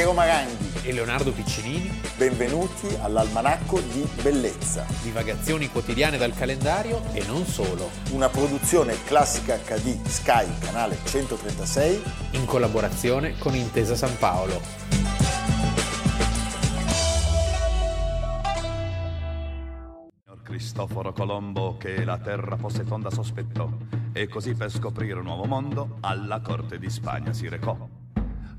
Piero Maranghi e Leonardo Piccinini. Benvenuti all'Almanacco di Bellezza. Divagazioni quotidiane dal calendario e non solo. Una produzione classica HD Sky, canale 136. In collaborazione con Intesa San Paolo. Cristoforo Colombo che la terra fosse tonda sospettò e così per scoprire un nuovo mondo alla corte di Spagna si recò.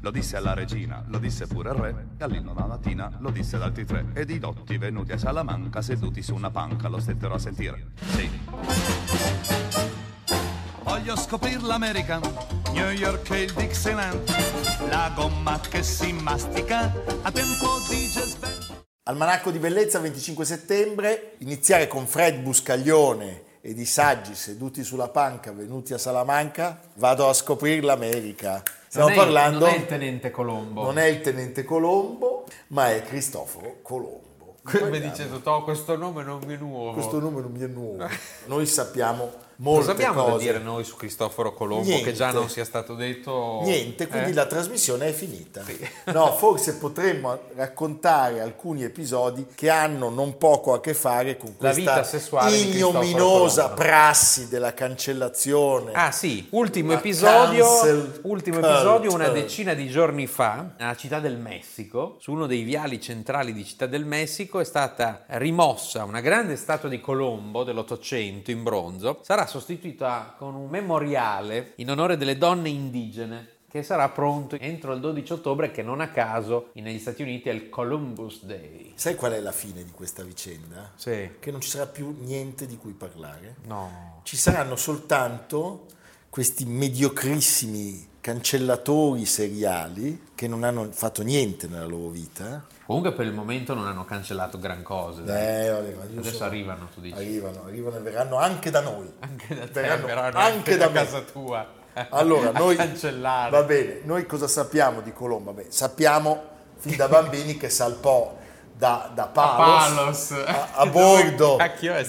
Lo disse alla regina, lo disse pure al re, e all'inno la mattina lo disse ad altri tre, ed i dotti venuti a Salamanca seduti su una panca lo stettero a sentire. Sì. Voglio scoprir l'America, New York e il Dixieland, la gomma che si mastica a tempo di band. Almanacco di bellezza 25 settembre, iniziare con Fred Buscaglione ed i saggi seduti sulla panca venuti a Salamanca, vado a scoprire l'America. Stiamo non è, parlando... Non è il tenente Colombo. Non è il tenente Colombo, ma è Cristoforo Colombo. Come dice Totò, questo nome non mi è nuovo. Questo nome non mi è nuovo. Noi sappiamo molte Cosa abbiamo cose. da dire noi su Cristoforo Colombo Niente. che già non sia stato detto? Niente, quindi eh? la trasmissione è finita. Sì. No, forse potremmo raccontare alcuni episodi che hanno non poco a che fare con La vita questa ignominosa prassi della cancellazione. Ah sì, ultimo episodio, ultimo episodio una decina di giorni fa, nella città del Messico, su uno dei viali centrali di Città del Messico è stata rimossa una grande statua di Colombo dell'Ottocento in bronzo, sarà sostituita con un memoriale in onore delle donne indigene che sarà pronto entro il 12 ottobre che non a caso negli Stati Uniti è il Columbus Day. Sai qual è la fine di questa vicenda? Sì. Che non ci sarà più niente di cui parlare. No. Ci saranno soltanto questi mediocrissimi cancellatori seriali che non hanno fatto niente nella loro vita. Comunque per il momento non hanno cancellato gran cose. dai. Eh, io Adesso sono- arrivano, tu dici. Arrivano, arrivano e verranno anche da noi. Anche da te, Verranno però anche neanche da da casa tua. Allora, a noi, cancellare. va bene, noi cosa sappiamo di Colombo? Beh, sappiamo fin da bambini che salpò da, da Palos, Palos. a, a bordo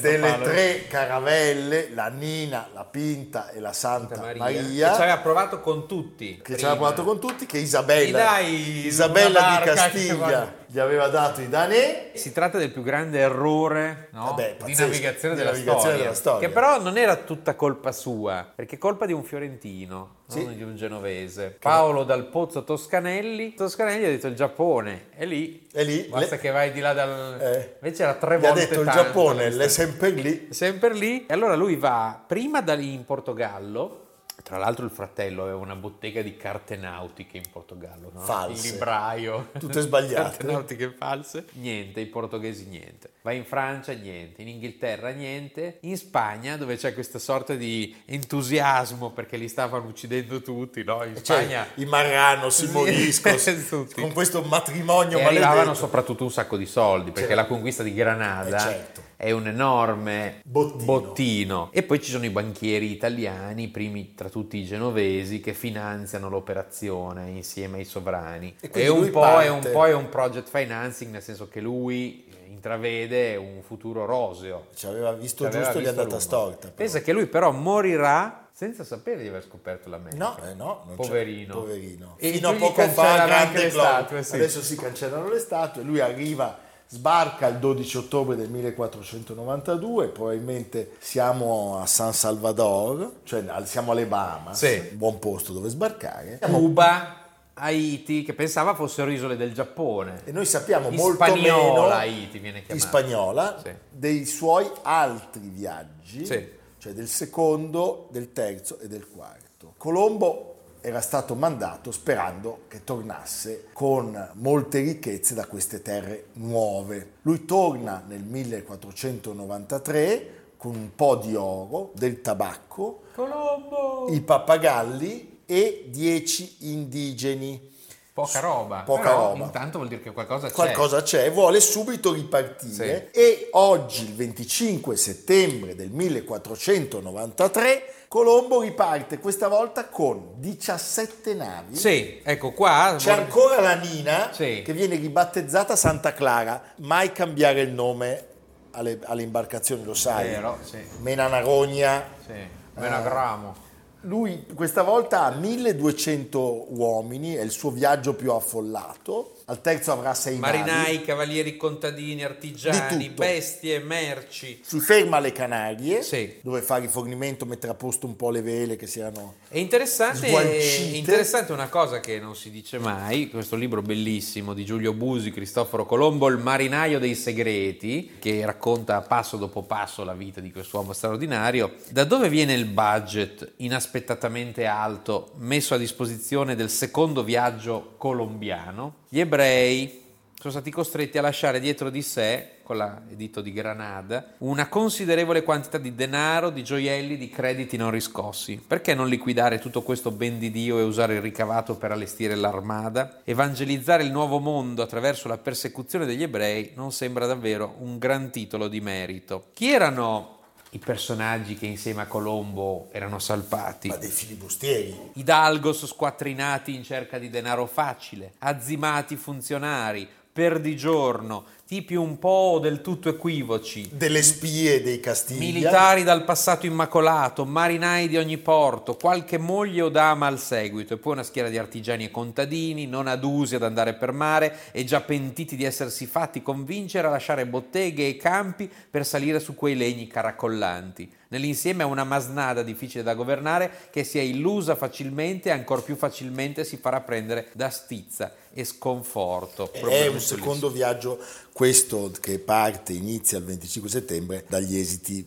delle Palos? tre caravelle, la Nina, la Pinta e la Santa Maria, Maria, che ci aveva provato con tutti. che ci aveva provato con tutti, che Isabella, Isabella di Castiglia gli aveva dato i danè. Si tratta del più grande errore no? Vabbè, di pazzesco, navigazione, di della, navigazione storia, della storia. Che però non era tutta colpa sua, perché è colpa di un fiorentino, Sì. non di un genovese. Paolo dal Pozzo Toscanelli. Toscanelli ha detto il Giappone, è lì. E lì Basta le- che vai di là dal... Eh. Invece era tre gli ha volte detto il tanto Giappone, questa- è sempre lì. sempre lì. E allora lui va prima da lì in Portogallo. Tra l'altro il fratello aveva una bottega di carte nautiche in Portogallo, no? False. Il libraio. Tutte sbagliate. carte nautiche false. Niente, i portoghesi niente. Va in Francia niente, in Inghilterra niente, in Spagna dove c'è questa sorta di entusiasmo perché li stavano uccidendo tutti, no? In Cioè, Spagna... i Marrano, Simonisco, con questo matrimonio E arrivavano maledetto. soprattutto un sacco di soldi perché Certo. la conquista di Granada Eh, certo. È un enorme Bottino. bottino. E poi ci sono i banchieri italiani, primi tra tutti i genovesi, che finanziano l'operazione insieme ai sovrani. E un, po', è un po' è un project financing, nel senso che lui intravede un futuro roseo. Ci aveva visto Ci aveva giusto, gli è visto andata storta. Pensa che lui però morirà senza sapere di aver scoperto l'America. No, eh no, Poverino. poverino. E Fino a poco fa, grande statue, sì. Adesso si cancellano le statue. Lui arriva, sbarca il 12 ottobre del 1492. Probabilmente siamo a San Salvador, cioè siamo alle Bahamas, Sì. buon posto dove sbarcare. Cuba, Haiti, che pensava fossero isole del Giappone. E noi sappiamo molto Hispagnola, meno Haiti viene chiamata. Hispagnola, Sì. dei suoi altri viaggi, Sì. cioè del secondo, del terzo e del quarto. Colombo era stato mandato sperando che tornasse con molte ricchezze da queste terre nuove. Lui torna nel 1493 con un po' di oro, del tabacco, Colombo! i pappagalli e dieci indigeni. Poca roba. Poca Però roba. Intanto vuol dire che qualcosa c'è. Qualcosa c'è, vuole subito ripartire e oggi, il 25 settembre del 1493, Colombo riparte questa volta con 17 navi. Sì, ecco qua. C'è ancora la Nina Sì. che viene ribattezzata Santa Clara, mai cambiare il nome alle, alle imbarcazioni, lo sai. Vero, sì. Mena Narogna, Sì. Menagramo. Lui questa volta ha 1200 uomini, è il suo viaggio più affollato. Al terzo avrà sei Marinai, navi. cavalieri contadini, artigiani, bestie, merci. Si ferma alle Canarie, Sì. dove fa rifornimento, mettere a posto un po' le vele che si erano... È interessante, Sgualcite. è interessante una cosa che non si dice mai, questo libro bellissimo di Giulio Busi, Cristoforo Colombo, Il marinaio dei segreti, che racconta passo dopo passo la vita di quest'uomo straordinario. Da dove viene il budget inaspettatamente alto messo a disposizione del secondo viaggio colombiano? Gli ebrei sono stati costretti a lasciare dietro di sé, con l'editto di Granada, una considerevole quantità di denaro, di gioielli, di crediti non riscossi. Perché non liquidare tutto questo ben di Dio e usare il ricavato per allestire l'armada? Evangelizzare il nuovo mondo attraverso la persecuzione degli ebrei non sembra davvero un gran titolo di merito. Chi erano i personaggi che insieme a Colombo erano salpati? Ma dei filibustieri. Hidalgos squattrinati in cerca di denaro facile, azzimati funzionari, perdigiorno, tipi un po' del tutto equivoci, Delle spie dei Castiglia. militari dal passato immacolato, marinai di ogni porto, qualche moglie o dama al seguito, e poi una schiera di artigiani e contadini, non adusi ad andare per mare e già pentiti di essersi fatti convincere a lasciare botteghe e campi per salire su quei legni caracollanti. Nell'insieme è una masnada difficile da governare che si è illusa facilmente e ancor più facilmente si farà prendere da stizza e sconforto. È un secondo viaggio, questo che parte, inizia il 25 settembre, dagli esiti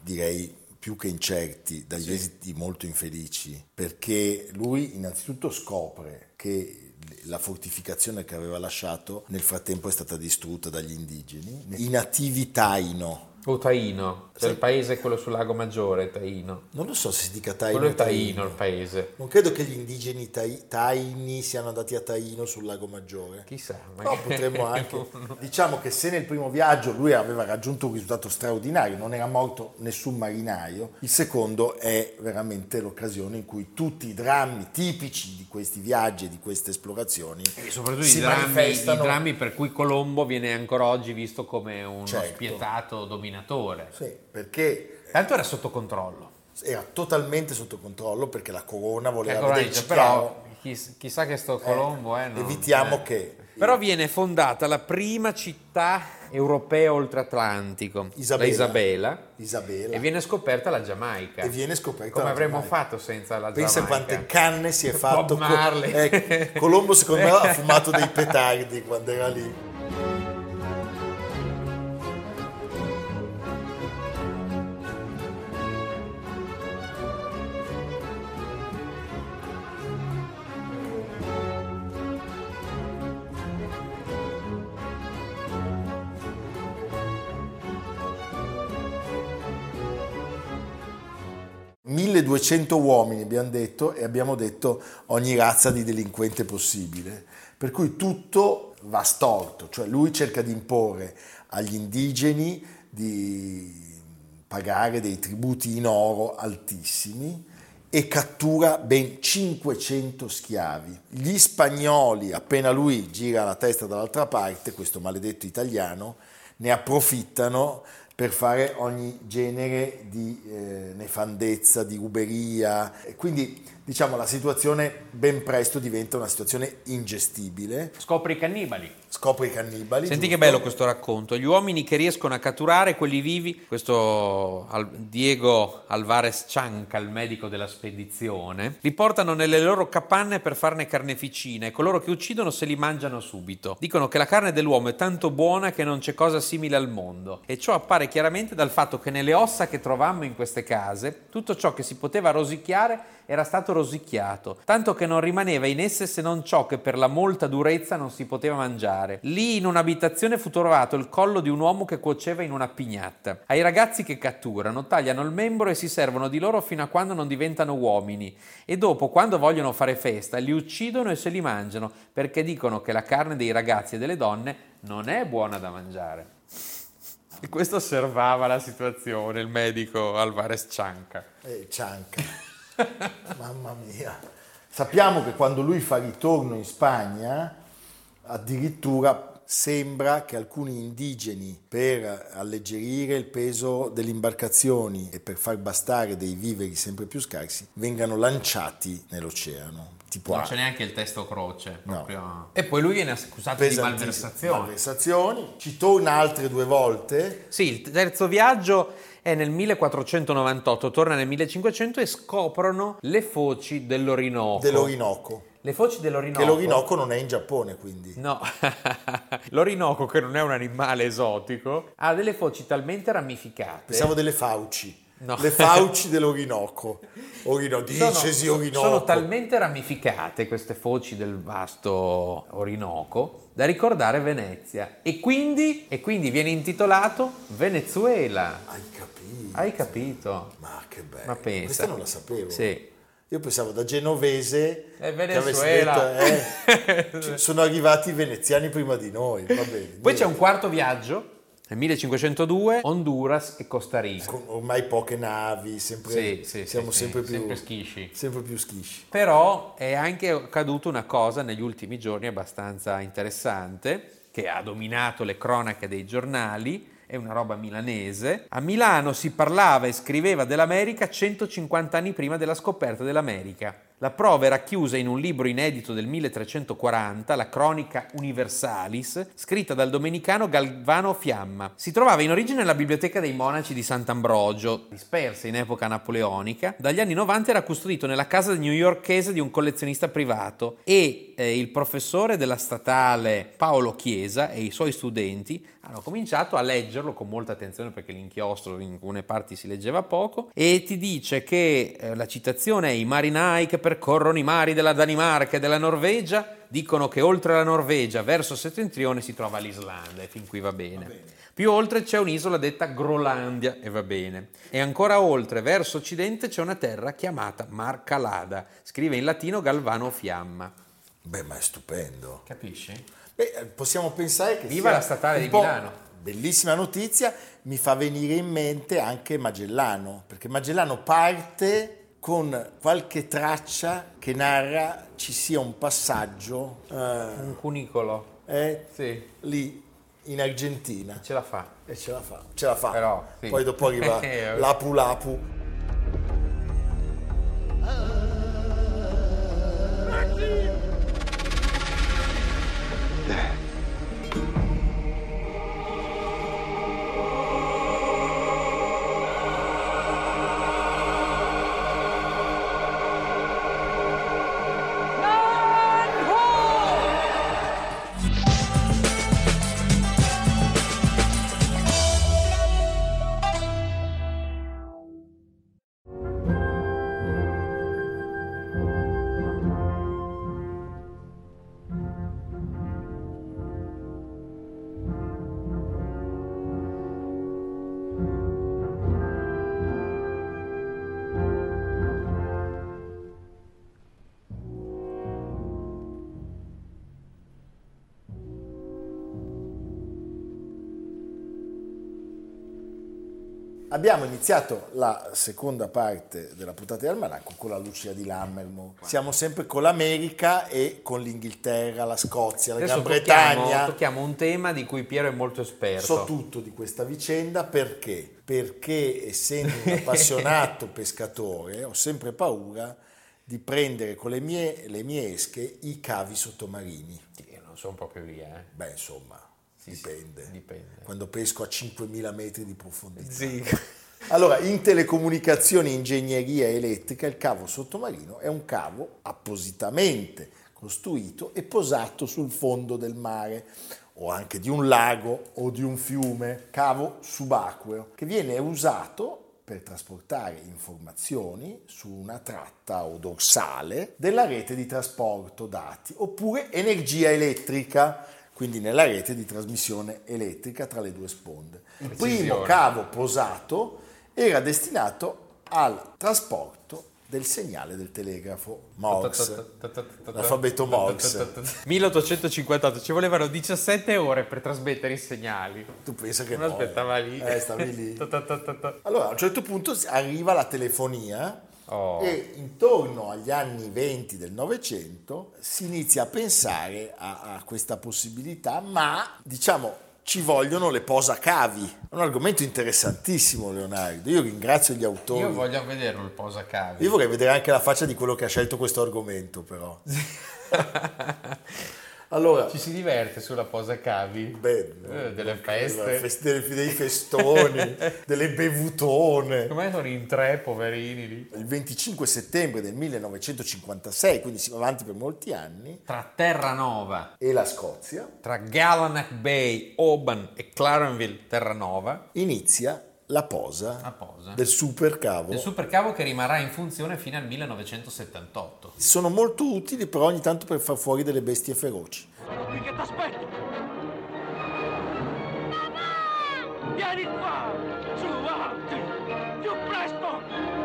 direi più che incerti, dagli esiti molto infelici, perché lui innanzitutto scopre che la fortificazione che aveva lasciato nel frattempo è stata distrutta dagli indigeni. I nativi Taino, O Taino, cioè Sì. il paese è quello sul lago Maggiore, Taino. non lo so se si dica Taino Quello è Taino il paese. Non credo che gli indigeni tai- taini siano andati a Taino sul lago Maggiore. Chissà. No, magari- potremmo anche. Diciamo che se nel primo viaggio lui aveva raggiunto un risultato straordinario, non era morto nessun marinaio, il secondo è veramente l'occasione in cui tutti i drammi tipici di questi viaggi e di queste esplorazioni E soprattutto si i drammi, manifestano. i drammi per cui Colombo viene ancora oggi visto come uno Certo. spietato dominatore. Sì, perché Tanto era sotto controllo. era totalmente sotto controllo perché la corona voleva ancora vederci dice, però chiss- chissà che sto Colombo, eh, no. Evitiamo Eh. che Però viene fondata la prima città europea oltreatlantico, Isabella. la Isabela, Isabella e viene scoperta la Giamaica. e viene scoperta Come la avremmo Giamaica. fatto senza la Pensa Giamaica? quante canne si è Bob fatto. co- Marley. Ecco, Colombo secondo me ha fumato dei petardi quando era lì. «1200 uomini abbiamo detto e abbiamo detto ogni razza di delinquente possibile, per cui tutto va storto, cioè lui cerca di imporre agli indigeni di pagare dei tributi in oro altissimi e cattura ben 500 schiavi. Gli spagnoli, appena lui gira la testa dall'altra parte, questo maledetto italiano, ne approfittano per fare ogni genere di eh, nefandezza, di ruberia. Quindi diciamo la situazione ben presto diventa una situazione ingestibile. Scopre i cannibali. Scopre i cannibali. Senti che giusto? bello questo racconto. Gli uomini che riescono a catturare quelli vivi, questo Diego Alvarez Cianca, il medico della spedizione, li portano nelle loro capanne per farne carneficina e coloro che uccidono se li mangiano subito. Dicono che la carne dell'uomo è tanto buona che non c'è cosa simile al mondo e ciò appare chiaramente dal fatto che nelle ossa che trovammo in queste case tutto ciò che si poteva rosicchiare era stato rosicchiato, tanto che non rimaneva in esse se non ciò che per la molta durezza non si poteva mangiare. Lì in un'abitazione fu trovato il collo di un uomo che cuoceva in una pignatta. Ai ragazzi che catturano tagliano il membro e si servono di loro fino a quando non diventano uomini e dopo, quando vogliono fare festa, li uccidono e se li mangiano perché dicono che la carne dei ragazzi e delle donne non è buona da mangiare. E questo osservava la situazione, il medico Alvarez Cianca. Eh, Cianca. Mamma mia. Sappiamo che quando lui fa ritorno in Spagna, addirittura sembra che alcuni indigeni, per alleggerire il peso delle imbarcazioni e per far bastare dei viveri sempre più scarsi, vengano lanciati nell'oceano. Tipo Non c'è neanche il testo croce. No. proprio. E poi lui viene accusato di malversazione. malversazioni. Ci torna altre due volte. Sì, il terzo viaggio è nel 1498, torna nel 1500 e scoprono le foci dell'Orinoco. dell'Orinoco. Le foci dell'Orinoco. Che l'Orinoco non è in Giappone, quindi. No, l'Orinoco, che non è un animale esotico, ha delle foci talmente ramificate. Pensavo delle fauci. No. Le fauci dell'Orinoco. Orino, dicesi sono, Orinoco. sono talmente ramificate queste foci del vasto Orinoco da ricordare Venezia e quindi, e quindi viene intitolato Venezuela. Hai capito? Hai capito? Ma che bello. Ma pensa. Questa non la sapevo. Sì. Io pensavo da genovese avessi Venezuela. detto, eh, sono arrivati i veneziani prima di noi. Va bene. Poi c'è un quarto viaggio, nel 1502, Honduras e Costa Rica. Con ormai poche navi, sempre, Sì, sì, siamo sì, sempre più sempre schisci. sempre più schisci. Però è anche accaduto una cosa negli ultimi giorni abbastanza interessante che ha dominato le cronache dei giornali. È una roba milanese. A Milano si parlava e scriveva dell'America 150 anni prima della scoperta dell'America. La prova era chiusa in un libro inedito del 1340, la Cronica Universalis, scritta dal domenicano Galvano Fiamma. Si trovava in origine nella biblioteca dei monaci di Sant'Ambrogio, dispersa in epoca napoleonica. Dagli anni 90 era custodito nella casa newyorkese di un collezionista privato e eh, il professore della statale Paolo Chiesa e i suoi studenti hanno cominciato a leggerlo con molta attenzione perché l'inchiostro in alcune parti si leggeva poco e ti dice che eh, la citazione è i marinai che percorrono i mari della Danimarca e della Norvegia dicono che oltre la Norvegia verso settentrione si trova l'Islanda e fin qui va bene. Più oltre c'è un'isola detta Grolandia e va bene. E ancora oltre, verso occidente, c'è una terra chiamata Mar Calada. Scrive in latino Galvano Fiamma. Beh, ma è stupendo. Capisci? Beh, eh, possiamo pensare che Viva la statale di Milano. Bellissima notizia, mi fa venire in mente anche Magellano, perché Magellano parte con qualche traccia che narra ci sia un passaggio eh, Un cunicolo. eh, Sì, lì in Argentina ce la fa. e ce la fa, ce la fa. Però, sì. Poi dopo arriva Eh, Lapu Lapu. Abbiamo iniziato la seconda parte della puntata di Almanacco con la Lucia di Lammermoor. Siamo sempre con l'America e con l'Inghilterra, la Scozia, la Adesso Gran tocchiamo, Bretagna. tocchiamo un tema di cui Piero è molto esperto. So tutto di questa vicenda perché? Perché essendo un appassionato pescatore ho sempre paura di prendere con le mie, le mie esche i cavi sottomarini. Sì, non sono proprio via, eh. Beh, insomma, dipende. dipende. Quando pesco a 5.000 metri di profondità. Sì. Allora, in telecomunicazioni e ingegneria elettrica il cavo sottomarino è un cavo appositamente costruito e posato sul fondo del mare o anche di un lago o di un fiume, cavo subacqueo, che viene usato per trasportare informazioni su una tratta o dorsale della rete di trasporto dati oppure energia elettrica, quindi nella rete di trasmissione elettrica tra le due sponde. Il primo cavo posato era destinato al trasporto del segnale del telegrafo Morse, l'alfabeto Morse. 1858, ci volevano 17 ore per trasmettere i segnali. Tu pensa che Non no, aspettava eh. lì. Eh, stavi lì. Allora a un certo punto arriva la telefonia Oh. E intorno agli anni 20 del Novecento si inizia a pensare a, a questa possibilità, ma diciamo ci vogliono le posacavi. È un argomento interessantissimo, Leonardo. Io ringrazio gli autori. Io voglio vederlo il posacavi. Io vorrei vedere anche la faccia di quello che ha scelto questo argomento, però. Allora, Ci si diverte sulla posacavi? beh, Eh, delle la feste. fes- dei, dei festoni, delle bevutone. Come sono in tre, poverini lì? Il 25 settembre del 1956, quindi si va avanti per molti anni, Tra Terranova, e la Scozia tra Gallanack Bay, Oban e Clarenville Terranova, inizia la posa, la posa. del supercavo. Del supercavo che rimarrà in funzione fino al 1978. Sono molto utili però ogni tanto per far fuori delle bestie feroci. Sono qui che t'aspetto! Vieni qua! Su, avanti! Più presto!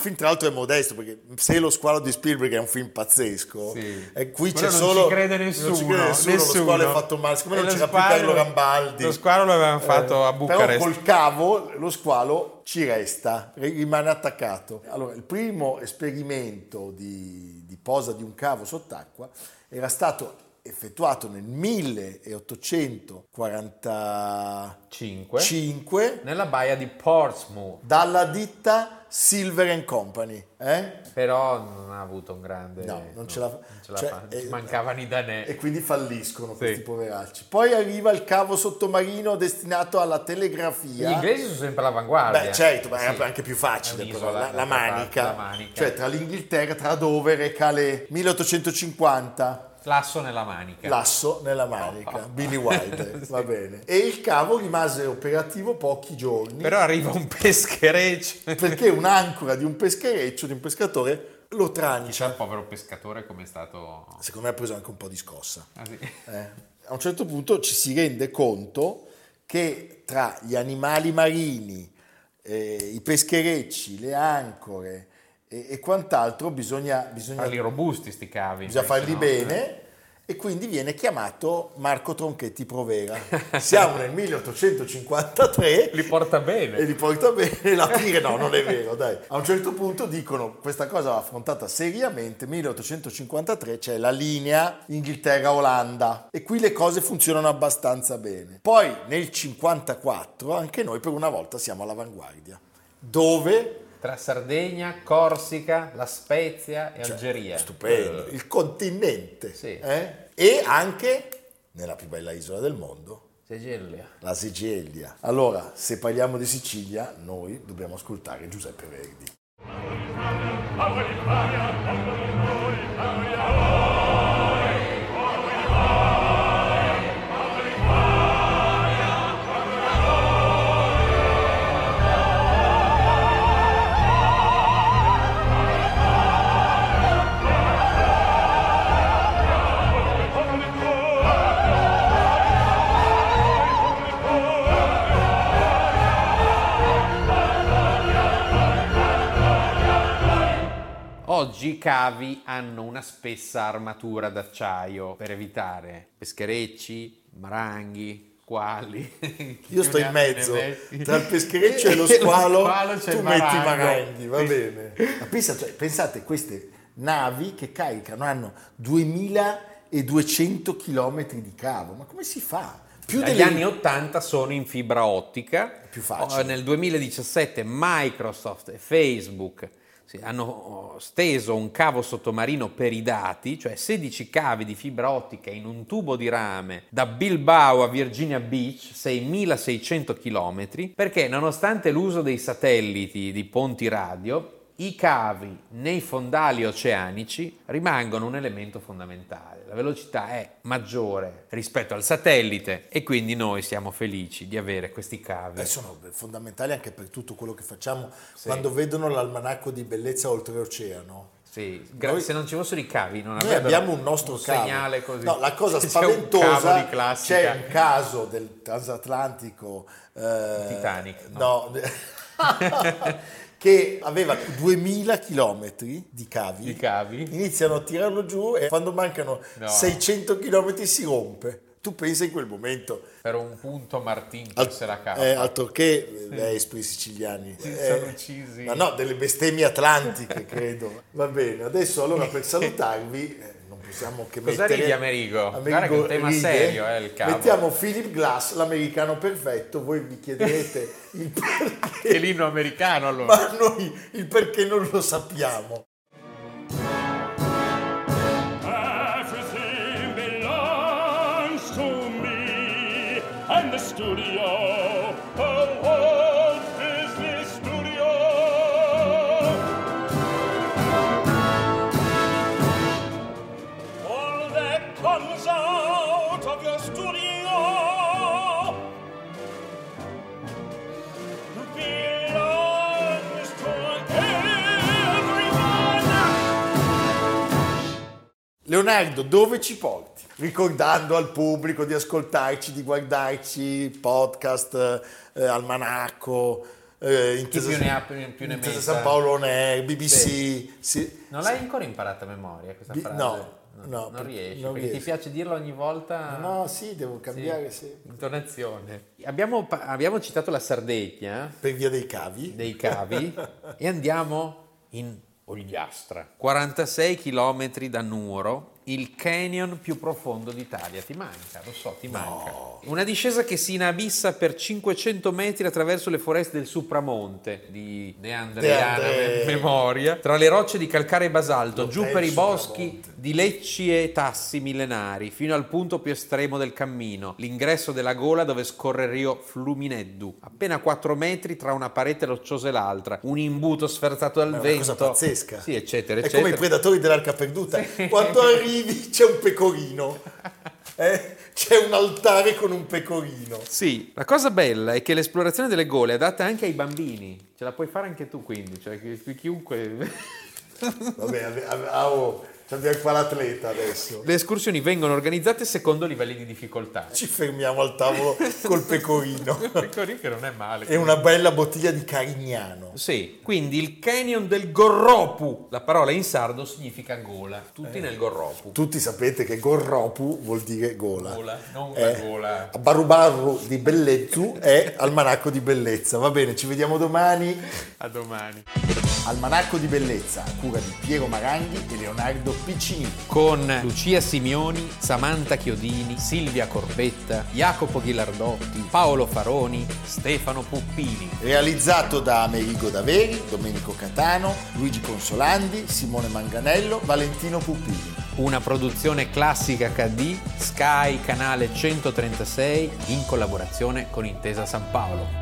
Film tra l'altro è modesto perché se lo squalo di Spielberg è un film pazzesco, Sì. e qui Quello c'è non solo... ci crede nessuno, non ci crede nessuno, lo nessuno. squalo è fatto male, siccome non lo c'era più squalo- Carlo Rambaldi. Lo squalo l'avevano fatto a Però Bucarest. col cavo lo squalo ci resta, rimane attaccato. Allora, il primo esperimento di, di posa di un cavo sott'acqua era stato effettuato nel 1845 5 nella baia di Portsmouth. dalla ditta Silver Company. eh? Però non ha avuto un grande... No, non ce la, non ce la cioè, fa. eh, mancavano i danè. E quindi falliscono Sì. questi poveracci. Poi arriva il cavo sottomarino destinato alla telegrafia. Gli inglesi sono sempre all'avanguardia. Beh, certo, ma Sì. è anche più facile, però, la, la manica, la Manica. cioè tra l'Inghilterra, tra Dover e Calais, 1850, L'asso nella manica. l'asso nella manica, Billy Wilder, va bene. E il cavo rimase operativo pochi giorni, Però arriva un peschereccio. perché un'ancora di un peschereccio, di un pescatore, lo trancia. il povero pescatore come è stato... Secondo me ha preso anche un po' di scossa. Ah, sì. Eh, a un certo punto ci si rende conto che tra gli animali marini, eh, i pescherecci, le ancore e, e quant'altro bisogna, bisogna, Farli robusti sti cavi. bisogna perché farli sennò- bene. E quindi viene chiamato Marco Tronchetti Provera. Siamo nel 1853 Li porta bene. e li porta bene. La pire no non è vero dai. A un certo punto dicono questa cosa va affrontata seriamente 1853 c'è la linea Inghilterra-Olanda. E qui le cose funzionano abbastanza bene. Poi nel 54 anche noi per una volta siamo all'avanguardia. Dove Tra Sardegna, Corsica, La Spezia e Cioè, Algeria. stupendo Eh, il continente Sì. eh? e anche nella più bella isola del mondo Sicilia. la Sicilia. Allora, se parliamo di Sicilia, noi dobbiamo ascoltare Giuseppe Verdi. Oggi i cavi hanno una spessa armatura d'acciaio per evitare pescherecci, maranghi, squali. Io sto in mezzo, tra il peschereccio e lo squalo, c'è tu il metti i maranghi, va bene. Ma pensa- cioè, pensate, queste navi che caricano hanno 2200 km di cavo, ma come si fa? Più Dagli delle- anni 80 sono in fibra ottica. più facile. Nel 2017 Microsoft e Facebook hanno oh, steso un cavo sottomarino per i dati, cioè 16 cavi di fibra ottica in un tubo di rame da Bilbao a Virginia Beach, 6.600 km, perché nonostante l'uso dei satelliti di ponti radio, i cavi nei fondali oceanici rimangono un elemento fondamentale. La velocità è maggiore rispetto al satellite e quindi noi siamo felici di avere questi cavi. Eh, sono fondamentali anche per tutto quello che facciamo quando vedono l'almanacco di bellezza oltreoceano. Sì, gra- Noi- se non ci fossero i cavi non Noi abbiamo un nostro un cavo. segnale così. No, la cosa C'è un spaventosa classica. c'è un caso del transatlantico eh, Titanic, No, che aveva 2000 km di cavi. Di cavi. Iniziano a tirarlo giù e quando mancano No. 600 km si rompe. Tu pensa in quel momento. Per un punto Martin Al- se la cava. eh, altro che espri siciliani. Si Eh, sono uccisi. Ma no, delle bestemmie atlantiche, credo. Va bene, adesso allora per salutarvi, eh, possiamo che Cosa mettere... ridi, Amerigo? Guarda che è un tema ride. serio, eh, il cavo. Mettiamo Philip Glass, l'americano perfetto, voi vi chiederete il perché, Che l'inno americano allora. ma noi il perché non lo sappiamo. Leonardo, dove ci porti? Ricordando al pubblico di ascoltarci, di guardarci podcast, eh, almanacco, eh, Intesa, più ne ha, più- più ne Intesa. San Paolo On Air, BBC. Sì. sì. Non l'hai ancora imparata a memoria questa frase? no, no, non per- riesci, non perché ti riesco. piace dirlo ogni volta. No, sì, devo cambiare, sì. Intonazione. Abbiamo, abbiamo citato la Sardegna Per via dei cavi. dei cavi e andiamo in Ogliastra. 46 km da Nuoro, il canyon più profondo d'Italia. Ti manca, lo so, ti manca. Una discesa che si inabissa per 500 metri attraverso le foreste del Supramonte di De Andreana De Andre- memoria, tra le rocce di calcare e basalto, giù per i boschi di lecci e tassi millenari, fino al punto più estremo del cammino, l'ingresso della gola dove scorre il rio Flumineddu, appena 4 metri tra una parete rocciosa e l'altra, un imbuto sferzato dal È una vento. cosa pazzesca. Sì, eccetera, È eccetera. come i predatori dell'arca perduta. Quando arrivi c'è un pecorino. eh? C'è un altare con un pecorino. Sì, la cosa bella è che l'esplorazione delle gole è adatta anche ai bambini. Ce la puoi fare anche tu quindi, cioè chi- chiunque... Vabbè, ave- ave- ah, oh, abbiamo qua l'atleta adesso. Le escursioni vengono organizzate secondo livelli di difficoltà. Ci fermiamo al tavolo col pecorino. Ricordi che non è male. E una bella bottiglia di Carignano. Sì, quindi il canyon del Gorropu. La parola in sardo significa gola. Tutti Eh. nel Gorropu. Tutti sapete che Gorropu vuol dire gola. Gola, non Eh, la gola. Barubarru di Bellezzu è almanacco di bellezza. Va bene, ci vediamo domani. A domani. Almanacco di bellezza, a cura di Piero Maranghi e Leonardo Piccini. Con Lucia Simioni, Samantha Chiodini, Silvia Corbetta, Jacopo Ghilardotti, Paolo Faroni, Stefano Puppini. Realizzato da Amerigo Daveri, Domenico Catano, Luigi Consolandi, Simone Manganello, Valentino Puppini. Una produzione classica HD, Sky Canale 136, in collaborazione con Intesa San Paolo.